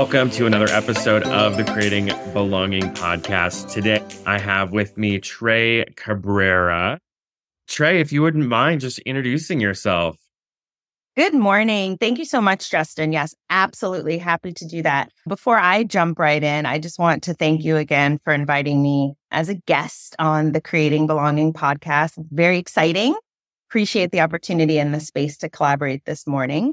Welcome to another episode of the Creating Belonging podcast. Today, I have with me Tre Cabrera. Tre, if you wouldn't mind just introducing yourself. Good morning. Thank you so much, Justin. Yes, absolutely happy to do that. Before I jump right in, I just want to thank you again for inviting me as a guest on the Creating Belonging podcast. Very exciting. Appreciate the opportunity and the space to collaborate this morning.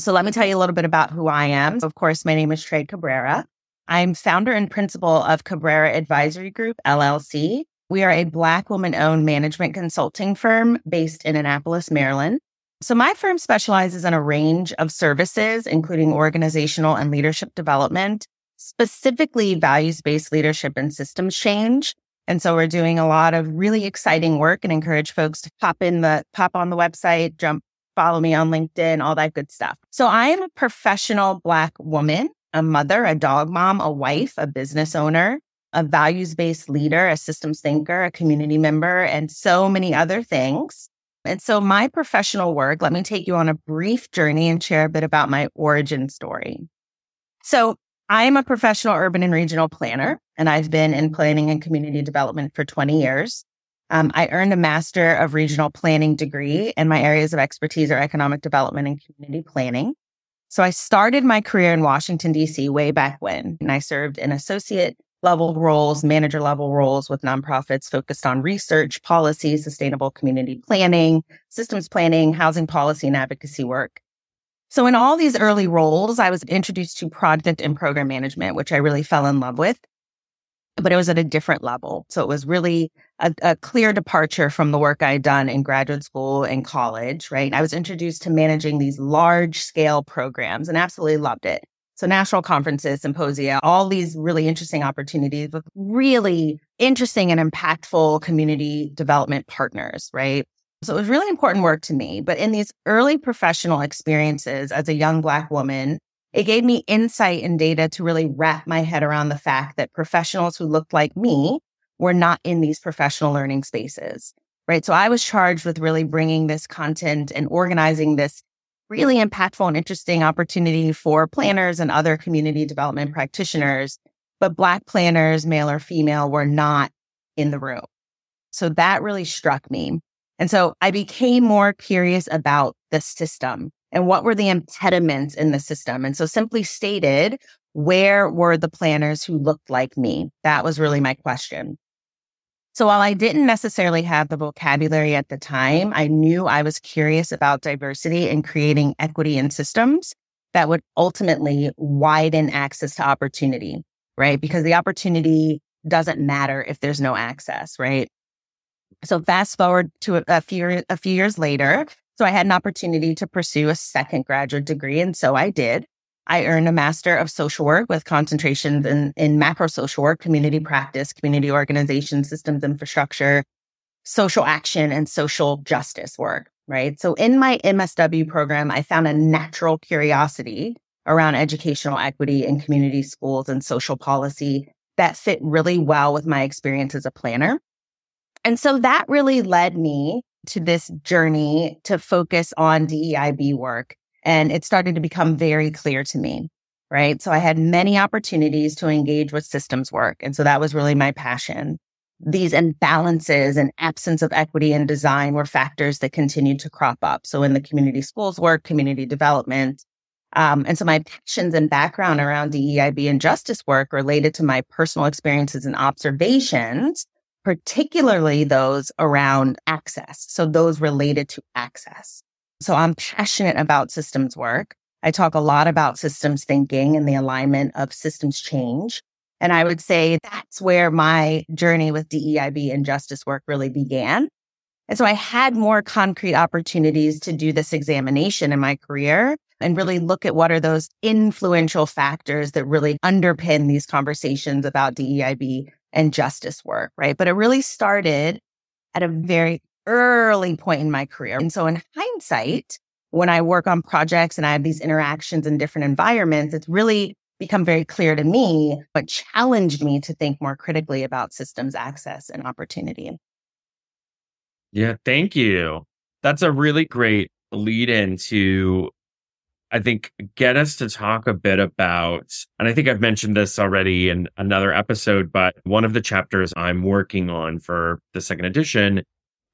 So let me tell you a little bit about who I am. Of course, my name is Tre Cabrera. I'm founder and principal of Cabrera Advisory Group, LLC. We are a Black woman owned management consulting firm based in Annapolis, Maryland. So my firm specializes in a range of services, including organizational and leadership development, specifically values based leadership and systems change. And so we're doing a lot of really exciting work and encourage folks to pop in the pop on the website, jump follow me on LinkedIn, all that good stuff. So I am a professional Black woman, a mother, a dog mom, a wife, a business owner, a values based leader, a systems thinker, a community member, and so many other things. And so my professional work, let me take you on a brief journey and share a bit about my origin story. So I am a professional urban and regional planner, and I've been in planning and community development for 20 years. Um, I earned a Master of Regional Planning degree, and my areas of expertise are economic development and community planning. So I started my career in Washington, D.C. way back when, and I served in associate level roles, manager level roles with nonprofits focused on research, policy, sustainable community planning, systems planning, housing policy, and advocacy work. So in all these early roles, I was introduced to project and program management, which I really fell in love with but it was at a different level. So it was really a, a, clear departure from the work I had done in graduate school and college, right? I was introduced to managing these large scale programs and absolutely loved it. So national conferences, symposia, all these really interesting opportunities with really interesting and impactful community development partners, right? So it was really important work to me. But in these early professional experiences as a young Black woman, it gave me insight and data to really wrap my head around the fact that professionals who looked like me were not in these professional learning spaces. Right. So I was charged with really bringing this content and organizing this really impactful and interesting opportunity for planners and other community development practitioners. But Black planners, male or female, were not in the room. So that really struck me. And so I became more curious about the system and what were the impediments in the system. And so simply stated, where were the planners who looked like me? That was really my question. So while I didn't necessarily have the vocabulary at the time, I knew I was curious about diversity and creating equity in systems that would ultimately widen access to opportunity, right? Because the opportunity doesn't matter if there's no access, right? So fast forward to a, few a few years later, so I had an opportunity to pursue a second graduate degree. And so I did. I earned a master of social work with concentrations in, in macro social work, community practice, community organization, systems infrastructure, social action, and social justice work. Right. So in my MSW program, I found a natural curiosity around educational equity in community schools and social policy that fit really well with my experience as a planner. And so that really led me to this journey to focus on DEIB work. And it started to become very clear to me, right? So I had many opportunities to engage with systems work. And so that was really my passion. These imbalances and absence of equity in design were factors that continued to crop up. So in the community schools work, community development, um, and so my passions and background around DEIB and justice work related to my personal experiences and observations particularly those around access. So those related to access. So I'm passionate about systems work. I talk a lot about systems thinking and the alignment of systems change. And I would say that's where my journey with DEIB and justice work really began. And so I had more concrete opportunities to do this examination in my career and really look at what are those influential factors that really underpin these conversations about DEIB and justice work, right? But it really started at a very early point in my career. And so in hindsight, when I work on projects and I have these interactions in different environments, it's really become very clear to me what challenged me to think more critically about systems access and opportunity. Yeah, thank you. That's a really great lead into I think, get us to talk a bit about, and I think I've mentioned this already in another episode, but one of the chapters I'm working on for the second edition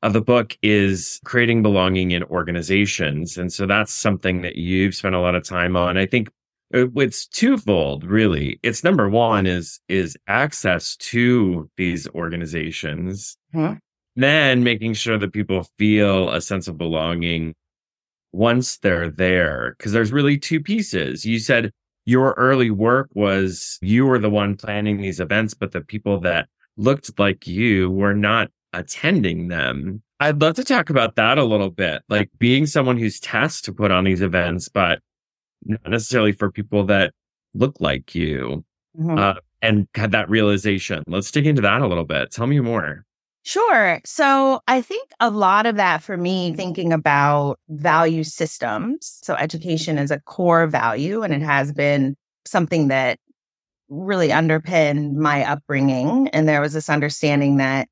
of the book is creating belonging in organizations. And so that's something that you've spent a lot of time on. I think uh, it's twofold really it's number one is is access to these organizations Hmm. then making sure that people feel a sense of belonging once they're there because there's really two pieces you said your early work was you were the one planning these events but the people that looked like you were not attending them i'd love to talk about that a little bit like being someone who's tasked to put on these events but not necessarily for people that look like you Mhm. uh, and had that realization. Let's dig into that a little bit. Tell me more. Sure. So I think a lot of that for me, thinking about value systems. So education is a core value and it has been something that really underpinned my upbringing. And there was this understanding that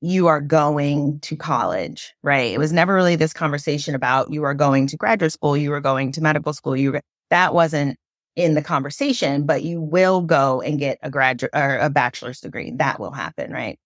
you are going to college, right? It was never really this conversation about you are going to graduate school, you were going to medical school, you that wasn't in the conversation, but you will go and get a graduate or a bachelor's degree. That will happen, right?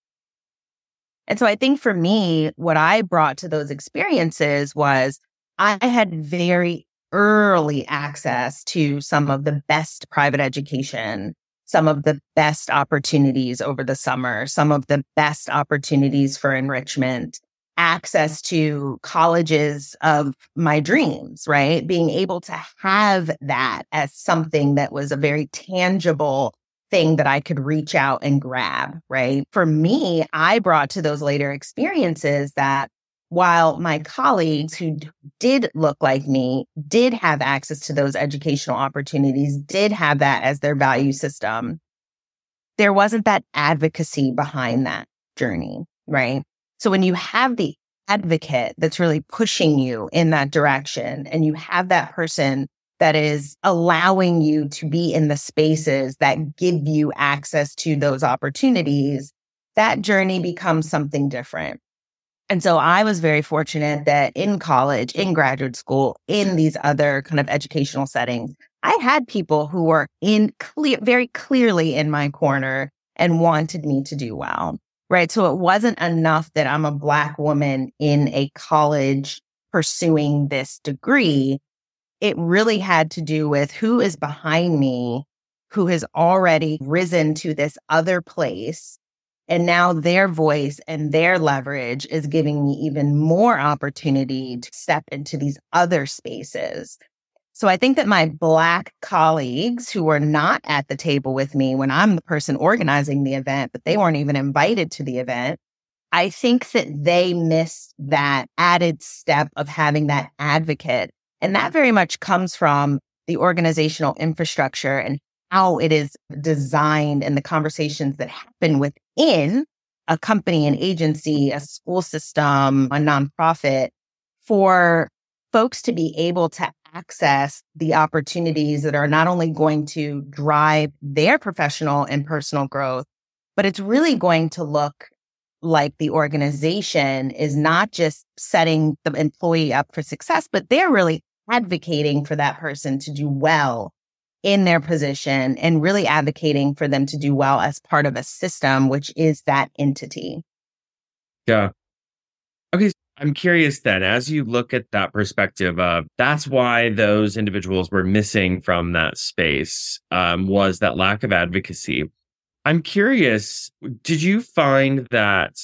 And so I think for me, what I brought to those experiences was I had very early access to some of the best private education, some of the best opportunities over the summer, some of the best opportunities for enrichment, access to colleges of my dreams, right? Being able to have that as something that was a very tangible thing that I could reach out and grab, right? For me, I brought to those later experiences that while my colleagues who did look like me did have access to those educational opportunities, did have that as their value system, there wasn't that advocacy behind that journey, right? So when you have the advocate that's really pushing you in that direction and you have that person that is allowing you to be in the spaces that give you access to those opportunities, that journey becomes something different. And so I was very fortunate that in college, in graduate school, in these other kind of educational settings, I had people who were in clear, very clearly in my corner and wanted me to do well. Right. So it wasn't enough that I'm a Black woman in a college pursuing this degree. It really had to do with who is behind me, who has already risen to this other place. And now their voice and their leverage is giving me even more opportunity to step into these other spaces. So I think that my Black colleagues who were not at the table with me when I'm the person organizing the event, but they weren't even invited to the event, I think that they missed that added step of having that advocate. And that very much comes from the organizational infrastructure and how it is designed and the conversations that happen within a company, an agency, a school system, a nonprofit for folks to be able to access the opportunities that are not only going to drive their professional and personal growth, but it's really going to look like the organization is not just setting the employee up for success, but they're really advocating for that person to do well in their position and really advocating for them to do well as part of a system, which is that entity. Yeah. Okay. I'm curious then, as you look at that perspective of that's why those individuals were missing from that space um, was that lack of advocacy. I'm curious, did you find that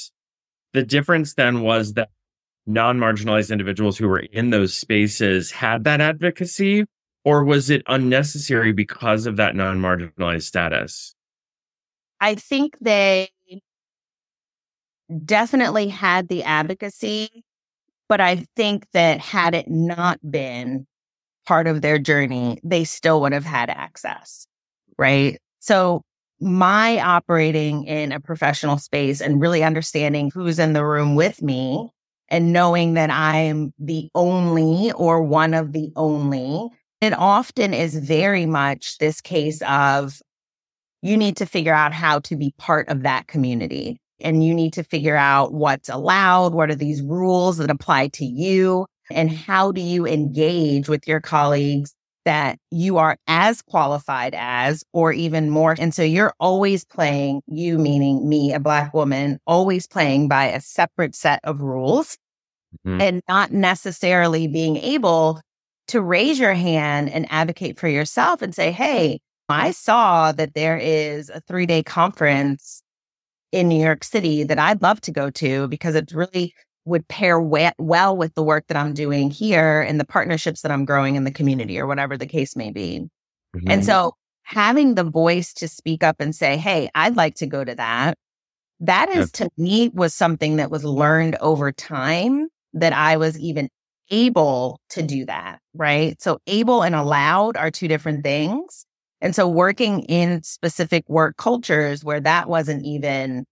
the difference then was that non marginalized individuals who were in those spaces had that advocacy, or was it unnecessary because of that non marginalized status? I think they definitely had the advocacy, but I think that had it not been part of their journey, they still would have had access. Right. So my operating in a professional space and really understanding who's in the room with me and knowing that I'm the only or one of the only, it often is very much this case of you need to figure out how to be part of that community and you need to figure out what's allowed, what are these rules that apply to you, and how do you engage with your colleagues that you are as qualified as, or even more. And so you're always playing, you meaning me, a Black woman, always playing by a separate set of rules mm-hmm. and not necessarily being able to raise your hand and advocate for yourself and say, Hey, I saw that there is a three day conference in New York City that I'd love to go to because it's really would pair well with the work that I'm doing here and the partnerships that I'm growing in the community or whatever the case may be. Mm-hmm. And so having the voice to speak up and say, Hey, I'd like to go to that. That is to me was something that was learned over time that I was even able to do that. Right. So able and allowed are two different things. And so working in specific work cultures where that wasn't even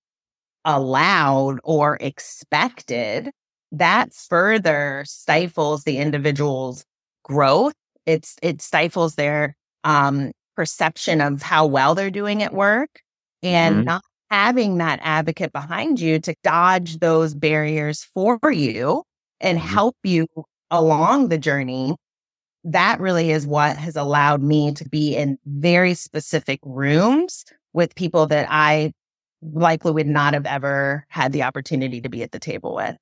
allowed or expected, that further stifles the individual's growth. It's it stifles their um, perception of how well they're doing at work, and mm-hmm. not having that advocate behind you to dodge those barriers for you and mm-hmm. help you along the journey. That really is what has allowed me to be in very specific rooms with people that I likely would not have ever had the opportunity to be at the table with.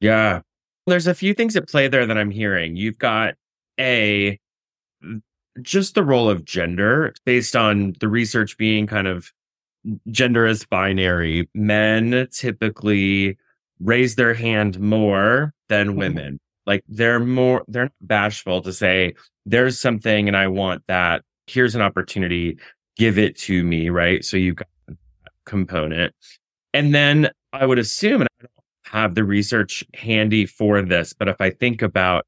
Yeah. There's a few things at play there that I'm hearing. You've got a just the role of gender based on the research being kind of gender as binary. Men typically raise their hand more than mm-hmm. women. Like they're more, they're bashful to say, there's something and I want that. Here's an opportunity. Give it to me. Right. So you've got component. And then I would assume, and I don't have the research handy for this, but if I think about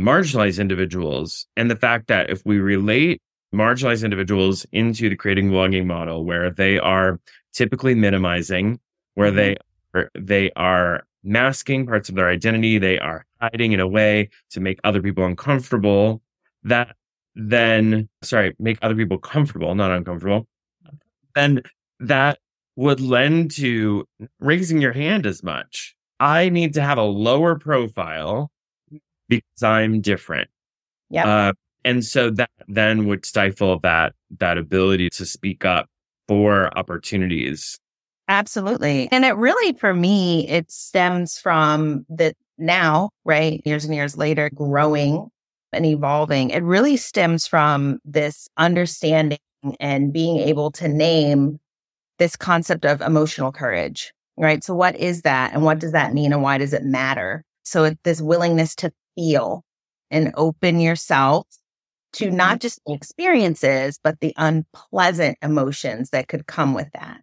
marginalized individuals and the fact that if we relate marginalized individuals into the creating belonging model where they are typically minimizing, where mm-hmm. they are, they are masking parts of their identity, they are hiding in a way to make other people uncomfortable, that then sorry, make other people comfortable, not uncomfortable, then that would lend to raising your hand as much. I need to have a lower profile because I'm different. Yeah. Uh, and so that then would stifle that that ability to speak up for opportunities. Absolutely. And it really for me it stems from the now, right? Years and years later growing and evolving. It really stems from this understanding and being able to name this concept of emotional courage, right? So, what is that and what does that mean and why does it matter? So, this willingness to feel and open yourself to not mm-hmm. just experiences, but the unpleasant emotions that could come with that,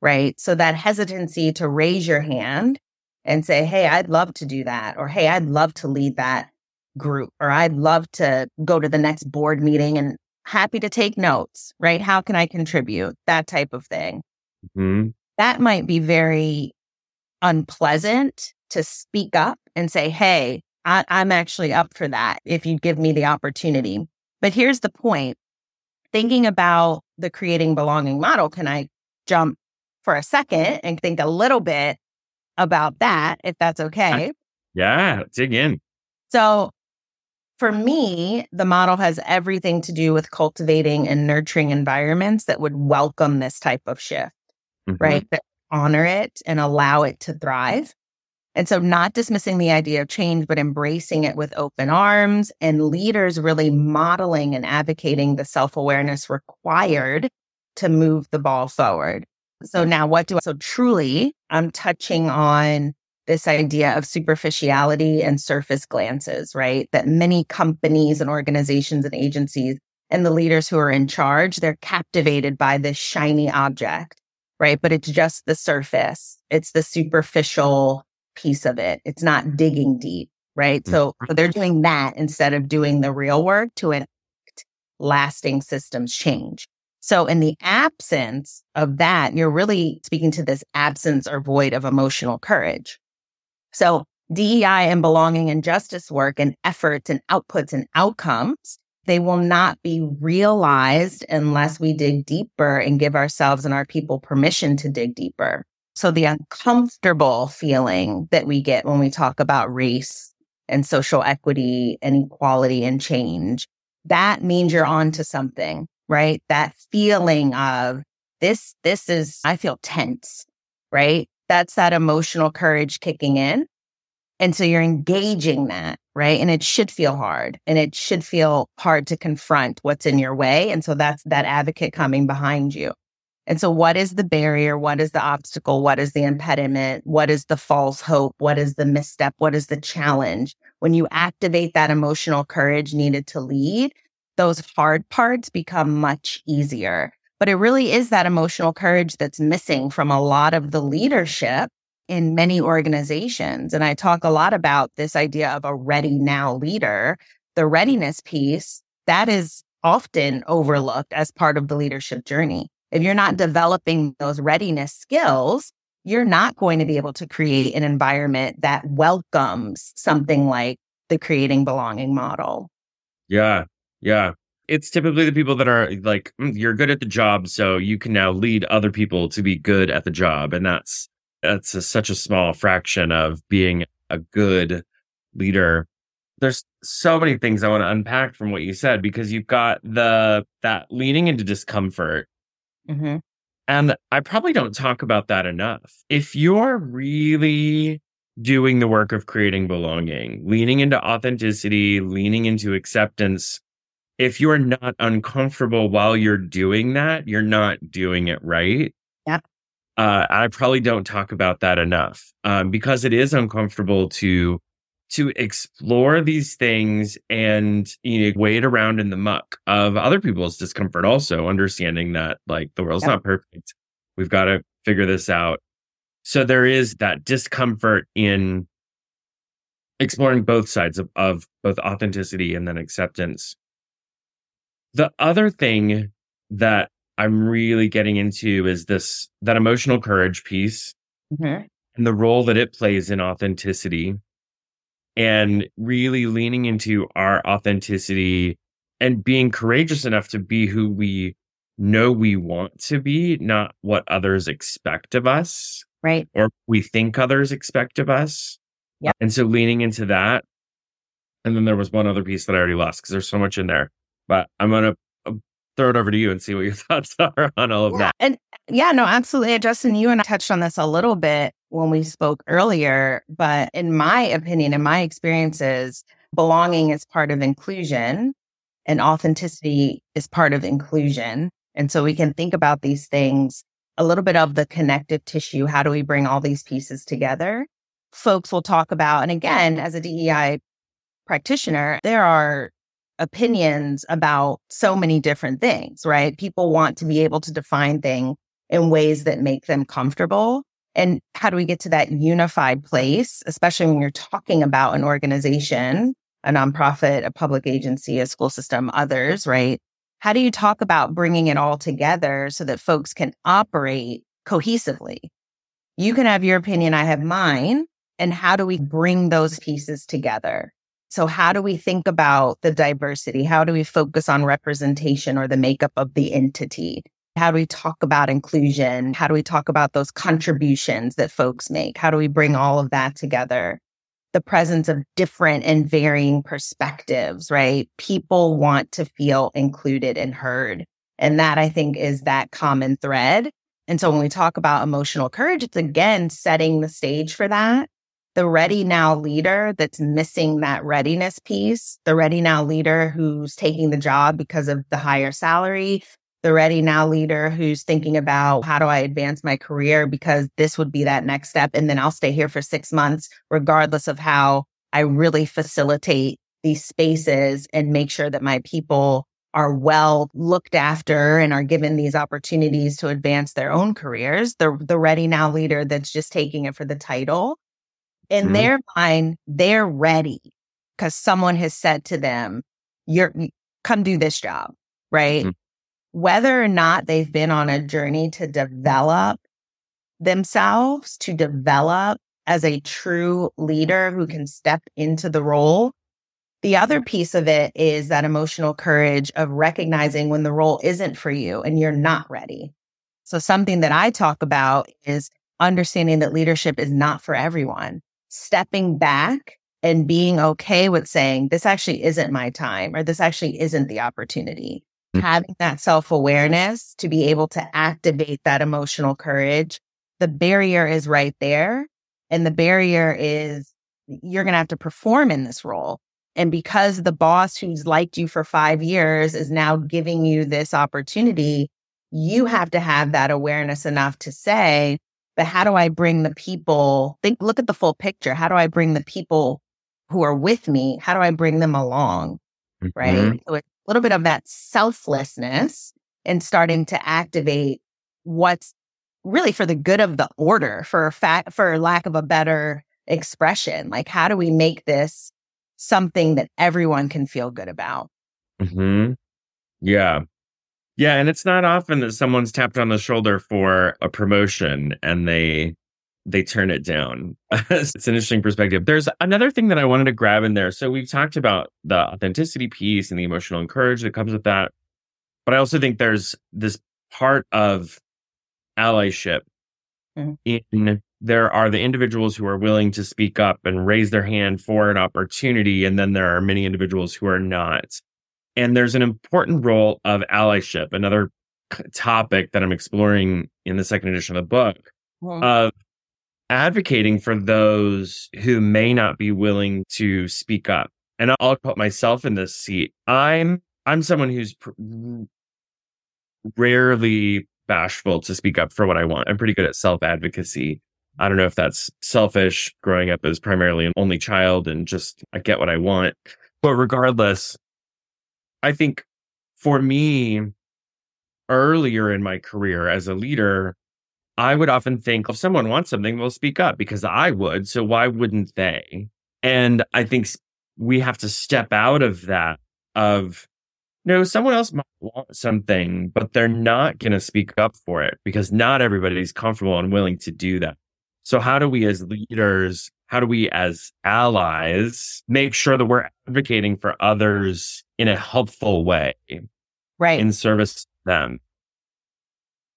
right? So, that hesitancy to raise your hand and say, Hey, I'd love to do that, or Hey, I'd love to lead that group, or I'd love to go to the next board meeting and happy to take notes, right? How can I contribute? That type of thing. Mm-hmm. That might be very unpleasant to speak up and say, Hey, I, I'm actually up for that if you give me the opportunity. But here's the point thinking about the creating belonging model, can I jump for a second and think a little bit about that, if that's okay? Yeah, dig in. So, for me, the model has everything to do with cultivating and nurturing environments that would welcome this type of shift mm-hmm. right? But honor it and allow it to thrive. And so, not dismissing the idea of change, but embracing it with open arms and leaders really modeling and advocating the self awareness required to move the ball forward. So, now what do I? So, truly, I'm touching on this idea of superficiality and surface glances, right? That many companies and organizations and agencies and the leaders who are in charge, they're captivated by this shiny object right? But it's just the surface. It's the superficial piece of it. It's not digging deep, right? Mm-hmm. So, so they're doing that instead of doing the real work to enact lasting systems change. So in the absence of that, you're really speaking to this absence or void of emotional courage. So DEI and belonging and justice work and efforts and outputs and outcomes they will not be realized unless we dig deeper and give ourselves and our people permission to dig deeper. So the uncomfortable feeling that we get when we talk about race and social equity and equality and change, that means you're on to something, right? That feeling of this, this is, I feel tense, right? That's that emotional courage kicking in. And so you're engaging that, right? And it should feel hard and it should feel hard to confront what's in your way. And so that's that advocate coming behind you. And so, what is the barrier? What is the obstacle? What is the impediment? What is the false hope? What is the misstep? What is the challenge? When you activate that emotional courage needed to lead, those hard parts become much easier. But it really is that emotional courage that's missing from a lot of the leadership in many organizations. And I talk a lot about this idea of a ready now leader. The readiness piece, that is often overlooked as part of the leadership journey. If you're not developing those readiness skills, you're not going to be able to create an environment that welcomes something like the creating belonging model. Yeah. Yeah. It's typically the people that are like, mm, you're good at the job. So you can now lead other people to be good at the job. And that's, that's a, such a small fraction of being a good leader. There's so many things I want to unpack from what you said because you've got the, that leaning into discomfort Mm-hmm. And I probably don't talk about that enough. If you're really doing the work of creating belonging, leaning into authenticity, leaning into acceptance, if you're not uncomfortable while you're doing that, you're not doing it right. Yep. Uh, I probably don't talk about that enough um, because it is uncomfortable to to explore these things and you know wade around in the muck of other people's discomfort also understanding that like the world's yeah. not perfect. We've got to figure this out. So there is that discomfort in exploring both sides of, of both authenticity and then acceptance. The other thing that i'm really getting into is this that emotional courage piece mm-hmm. and the role that it plays in authenticity and really leaning into our authenticity and being courageous enough to be who we know we want to be, not what others expect of us. Right. Or we think others expect of us. Yeah. And so leaning into that. And then there was one other piece that I already lost because there's so much in there. But I'm going to throw it over to you and see what your thoughts are on all of yeah. that. And yeah, no, absolutely. Justin, you and I touched on this a little bit when we spoke earlier, but in my opinion, in my experiences, belonging is part of inclusion and authenticity is part of inclusion. And so we can think about these things a little bit of the connective tissue. How do we bring all these pieces together? Folks will talk about, and again, as a DEI practitioner, there are opinions about so many different things, right? People want to be able to define things in ways that make them comfortable. And how do we get to that unified place, especially when you're talking about an organization, a nonprofit, a public agency, a school system, others, right? How do you talk about bringing it all together so that folks can operate cohesively? You can have your opinion, I have mine. And how do we bring those pieces together? So, how do we think about the diversity? How do we focus on representation or the makeup of the entity? How do we talk about inclusion? How do we talk about those contributions that folks make? How do we bring all of that together? The presence of different and varying perspectives, right? People want to feel included and heard. And that I think is that common thread. And so when we talk about emotional courage, it's again setting the stage for that. The ready now leader that's missing that readiness piece, the ready now leader who's taking the job because of the higher salary, the ready now leader who's thinking about how do I advance my career because this would be that next step. And then I'll stay here for six months, regardless of how I really facilitate these spaces and make sure that my people are well looked after and are given these opportunities to advance their own careers. The, the ready now leader that's just taking it for the title. In mm-hmm. their mind, they're ready because someone has said to them, you're come do this job. Right. Mm-hmm whether or not they've been on a journey to develop themselves, to develop as a true leader who can step into the role. The other piece of it is that emotional courage of recognizing when the role isn't for you and you're not ready. So, something that I talk about is understanding that leadership is not for everyone. Stepping back and being okay with saying, this actually isn't my time or this actually isn't the opportunity. Mm-hmm. Having that self awareness to be able to activate that emotional courage, the barrier is right there. And the barrier is you're going to have to perform in this role. And because the boss who's liked you for five years is now giving you this opportunity, you have to have that awareness enough to say, but how do I bring the people, think, look at the full picture. How do I bring the people who are with me? How do I bring them along? Mm-hmm. Right. So it's a little bit of that selflessness and starting to activate what's really for the good of the order for a fact, for lack of a better expression. Like, how do we make this something that everyone can feel good about? Hmm. Yeah. Yeah, and it's not often that someone's tapped on the shoulder for a promotion and they they turn it down. it's an interesting perspective. There's another thing that I wanted to grab in there. So we've talked about the authenticity piece and the emotional encourage that comes with that. But I also think there's this part of allyship mm-hmm. in there are the individuals who are willing to speak up and raise their hand for an opportunity and then there are many individuals who are not and there's an important role of allyship another topic that i'm exploring in the second edition of the book mm-hmm. of advocating for those who may not be willing to speak up and i'll put myself in this seat i'm i'm someone who's pr- rarely bashful to speak up for what I want. I'm pretty good at self advocacy. I don't know if that's selfish growing up as primarily an only child and just I get what I want. But regardless, I think for me, earlier in my career as a leader, I would often think if someone wants something, they'll speak up because I would. So why wouldn't they? And I think we have to step out of that of no, someone else might want something, but they're not going to speak up for it because not everybody's comfortable and willing to do that. So, how do we as leaders, how do we as allies make sure that we're advocating for others in a helpful way? Right. In service to them.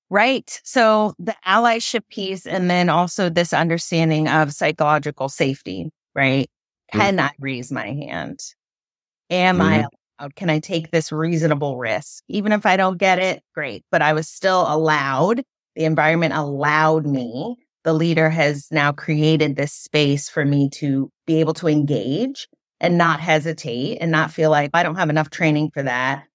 Right. So, the allyship piece, and then also this understanding of psychological safety, right? Can mm-hmm. I raise my hand? Am mm-hmm. I can I take this reasonable risk? Even if I don't get it, great. But I was still allowed, the environment allowed me. The leader has now created this space for me to be able to engage and not hesitate and not feel like I don't have enough training for that.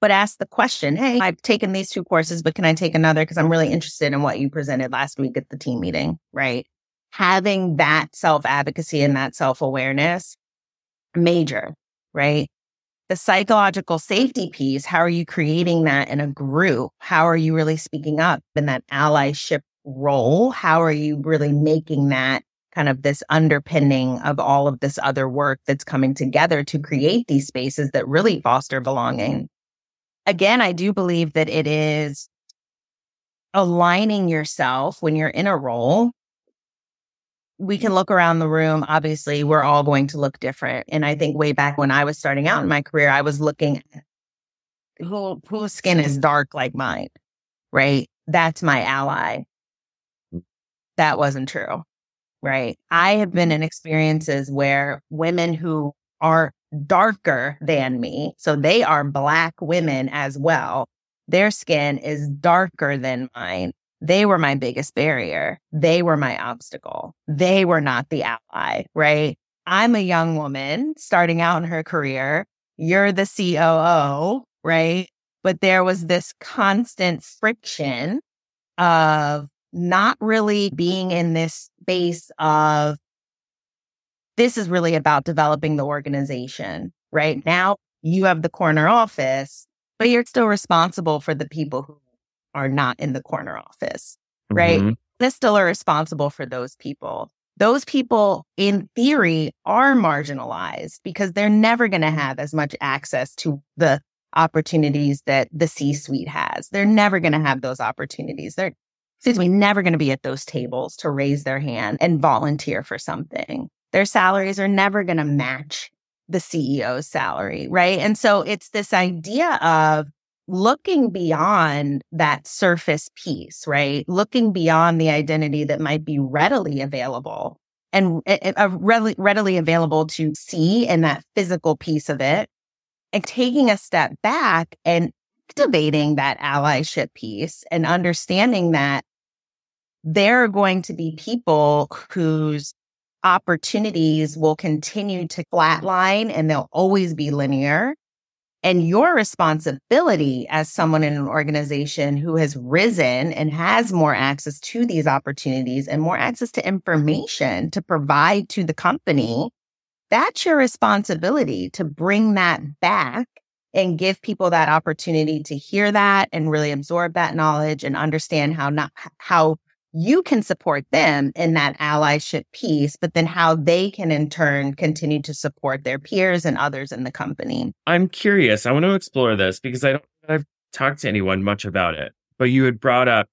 But ask the question, hey, I've taken these two courses, but can I take another? Because I'm really interested in what you presented last week at the team meeting, right? Having that self advocacy and that self awareness, major, right? the psychological safety piece, how are you creating that in a group? How are you really speaking up in that allyship role? How are you really making that kind of this underpinning of all of this other work that's coming together to create these spaces that really foster belonging? Again, I do believe that it is aligning yourself when you're in a role we can look around the room. Obviously, we're all going to look different. And I think way back when I was starting out in my career, I was looking who whose skin is dark like mine, right? That's my ally. That wasn't true, right? I have been mm-hmm. in experiences where women who are darker than me, so they are black women as well, their skin is darker than mine they were my biggest barrier. They were my obstacle. They were not the ally, right? I'm a young woman starting out in her career. You're the COO, right? But there was this constant friction of not really being in this space of this is really about developing the organization, right? Now you have the corner office, but you're still responsible for the people who are not in the corner office, right? Mm-hmm. They still are responsible for those people. Those people, in theory, are marginalized because they're never going to have as much access to the opportunities that the C suite has. They're never going to have those opportunities. They're, excuse me, never going to be at those tables to raise their hand and volunteer for something. Their salaries are never going to match the CEO's salary, right? And so it's this idea of looking beyond that surface piece, right? Looking beyond the identity that might be readily available and uh, readily, readily available to see in that physical piece of it and taking a step back and activating that allyship piece and understanding that there are going to be people whose opportunities will continue to flatline and they'll always be linear. And your responsibility as someone in an organization who has risen and has more access to these opportunities and more access to information to provide to the company, that's your responsibility to bring that back and give people that opportunity to hear that and really absorb that knowledge and understand how not how you can support them in that allyship piece, but then how they can in turn continue to support their peers and others in the company. I'm curious. I want to explore this because I don't I've talked to anyone much about it. But you had brought up,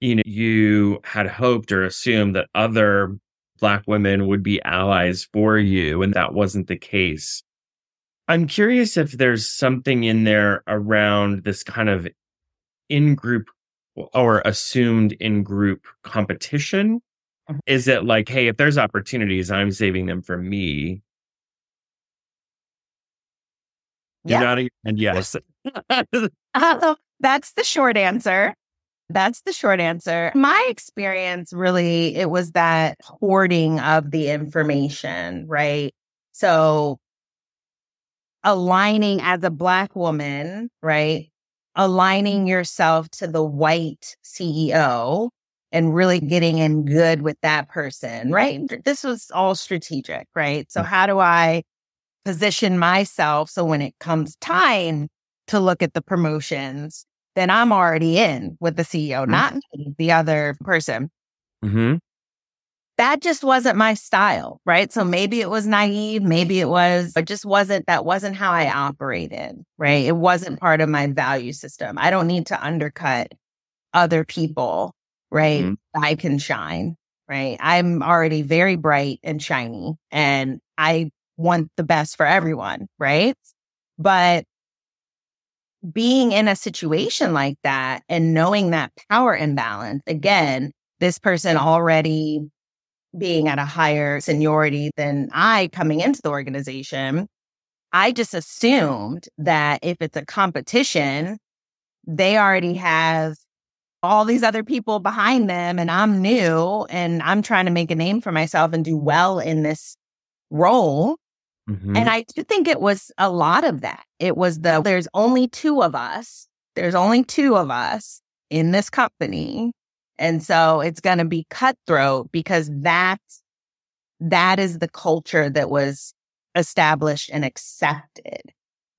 you know, you had hoped or assumed that other black women would be allies for you, and that wasn't the case. I'm curious if there's something in there around this kind of in group or assumed in group competition? Mm-hmm. Is it like, hey, if there's opportunities, I'm saving them for me? Yeah. You're nodding, and yes. uh, that's the short answer. That's the short answer. My experience really, it was that hoarding of the information, right? So aligning as a Black woman, right? aligning yourself to the white CEO and really getting in good with that person, right? This was all strategic, right? So, mm. how do I position myself so when it comes time to look at the promotions, then I'm already in with the CEO, mm-hmm. not the other person. Mm-hmm that just wasn't my style, right? So maybe it was naive, maybe it was, it just wasn't, that wasn't how I operated, right? It wasn't part of my value system. I don't need to undercut other people, right? Mm-hmm. I can shine, right? I'm already very bright and shiny and I want the best for everyone, right? But being in a situation like that and knowing that power imbalance, again, this person already being at a higher seniority than I coming into the organization, I just assumed that if it's a competition, they already have all these other people behind them and I'm new and I'm trying to make a name for myself and do well in this role. Mm-hmm. And I do think it was a lot of that. It was the there's only two of us. There's only two of us in this company. And so it's going to be cutthroat because that's, that is the culture that was established and accepted.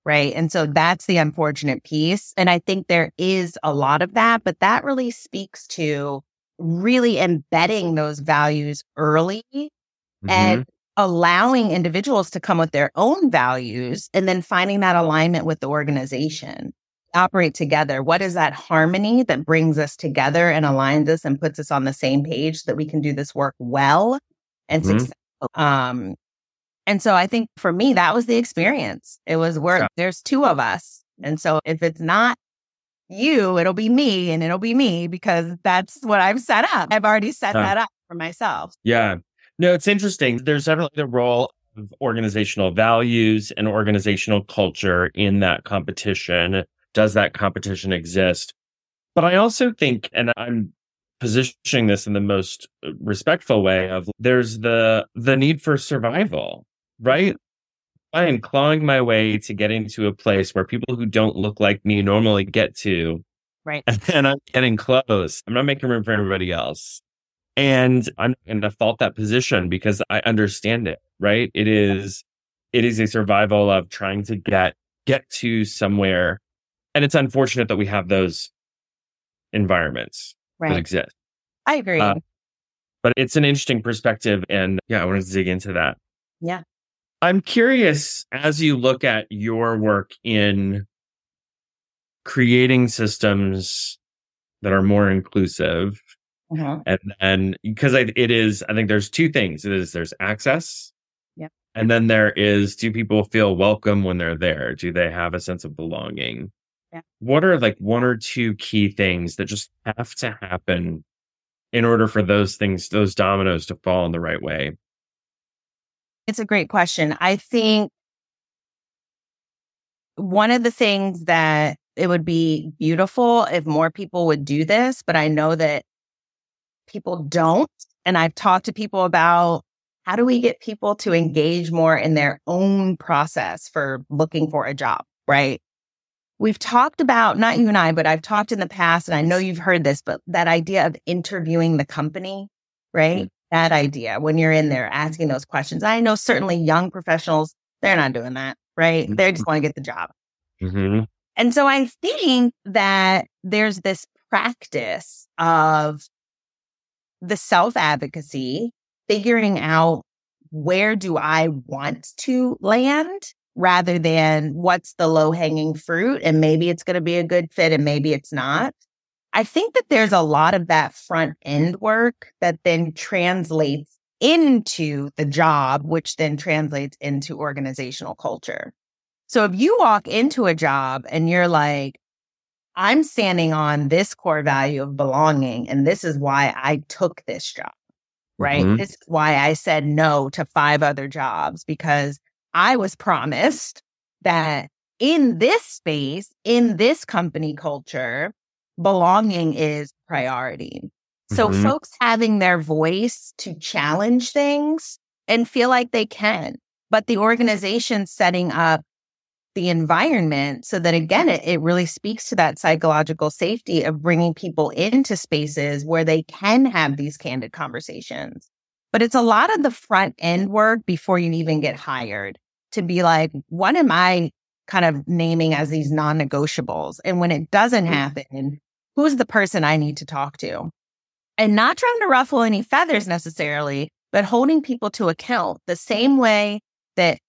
Right. And so that's the unfortunate piece. And I think there is a lot of that, but that really speaks to really embedding those values early mm-hmm. and allowing individuals to come with their own values and then finding that alignment with the organization operate together? What is that harmony that brings us together and aligns us and puts us on the same page so that we can do this work well and mm-hmm. successful? Um, and so I think for me, that was the experience. It was where yeah. there's two of us. And so if it's not you, it'll be me and it'll be me because that's what I've set up. I've already set uh, that up for myself. Yeah. No, it's interesting. There's definitely the role of organizational values and organizational culture in that competition does that competition exist? But I also think, and I'm positioning this in the most uh, respectful way of there's the the need for survival, right? I am clawing my way to getting to a place where people who don't look like me normally get to. Right. And I'm getting close. I'm not making room for everybody else. And I'm going to fault that position because I understand it, right? It is, it is a survival of trying to get, get to somewhere and it's unfortunate that we have those environments right. that exist. I agree. Uh, but it's an interesting perspective. And yeah, I want to dig into that. Yeah. I'm curious as you look at your work in creating systems that are more inclusive. Uh-huh. And then because it is, I think there's two things. It is there's access. Yeah. And then there is do people feel welcome when they're there? Do they have a sense of belonging? Yeah. What are like one or two key things that just have to happen in order for those things, those dominoes to fall in the right way? It's a great question. I think one of the things that it would be beautiful if more people would do this, but I know that people don't. And I've talked to people about how do we get people to engage more in their own process for looking for a job, right? We've talked about, not you and I, but I've talked in the past, and I know you've heard this, but that idea of interviewing the company, right? Mm-hmm. That idea when you're in there asking those questions. I know certainly young professionals, they're not doing that, right? Mm-hmm. They just want to get the job. Mm-hmm. And so I think that there's this practice of the self advocacy, figuring out where do I want to land rather than what's the low hanging fruit. And maybe it's going to be a good fit and maybe it's not. I think that there's a lot of that front end work that then translates into the job, which then translates into organizational culture. So if you walk into a job and you're like, I'm standing on this core value of belonging, and this is why I took this job, right? Mm-hmm. This is why I said no to five other jobs because I was promised that in this space, in this company culture, belonging is priority. So mm-hmm. folks having their voice to challenge things and feel like they can, but the organization setting up the environment so that again it, it really speaks to that psychological safety of bringing people into spaces where they can have these candid conversations but it's a lot of the front end work before you even get hired to be like what am i kind of naming as these non-negotiables and when it doesn't mm. happen who's the person i need to talk to and not trying to ruffle any feathers necessarily but holding people to account the same way that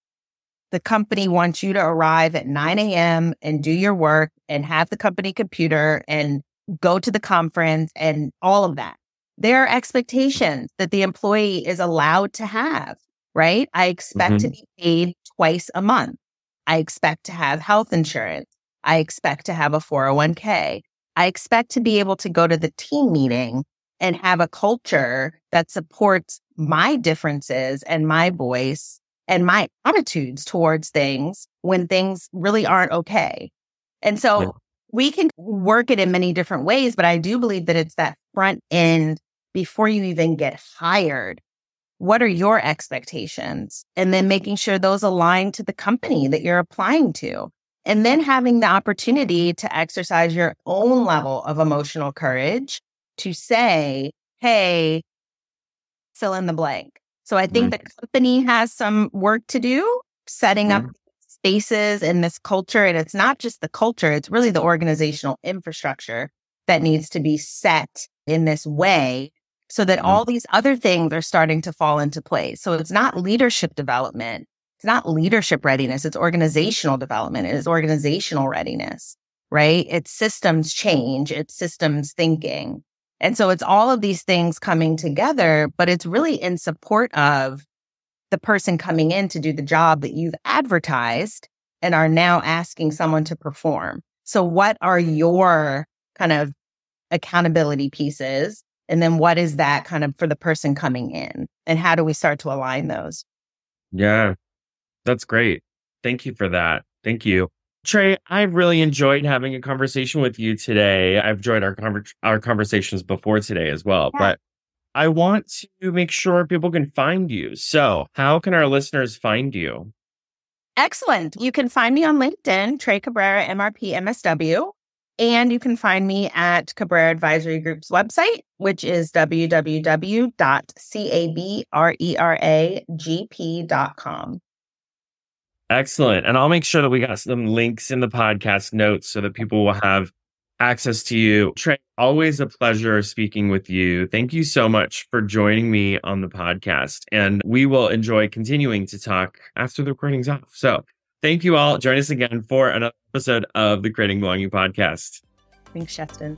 the company wants you to arrive at 9 a.m. and do your work and have the company computer and go to the conference and all of that. There are expectations that the employee is allowed to have, right? I expect mm-hmm. to be paid twice a month. I expect to have health insurance. I expect to have a 401k. I expect to be able to go to the team meeting and have a culture that supports my differences and my voice and my attitudes towards things when things really aren't okay. And so yeah. we can work it in many different ways, but I do believe that it's that front end before you even get hired. What are your expectations? And then making sure those align to the company that you're applying to. And then having the opportunity to exercise your own level of emotional courage to say, Hey, fill in the blank. So I think mm-hmm. the company has some work to do setting mm-hmm. up spaces in this culture. And it's not just the culture, it's really the organizational infrastructure that needs to be set in this way so that mm-hmm. all these other things are starting to fall into place. So it's not leadership development. It's not leadership readiness. It's organizational development. It is organizational readiness, right? It's systems change. It's systems thinking. And so it's all of these things coming together, but it's really in support of the person coming in to do the job that you've advertised and are now asking someone to perform. So what are your kind of accountability pieces? And then what is that kind of for the person coming in? And how do we start to align those? Yeah, that's great. Thank you for that. Thank you. Tre, I really enjoyed having a conversation with you today. I've enjoyed our conver- our conversations before today as well, yeah. but I want to make sure people can find you. So, how can our listeners find you? Excellent. You can find me on LinkedIn, Tre Cabrera, MRP MSW. And you can find me at Cabrera Advisory Group's website, which is www.cabreragp.com. Excellent. And I'll make sure that we got some links in the podcast notes so that people will have access to you. Tre, always a pleasure speaking with you. Thank you so much for joining me on the podcast. And we will enjoy continuing to talk after the recording's off. So thank you all. Join us again for another episode of the Creating Belonging podcast. Thanks, Justin.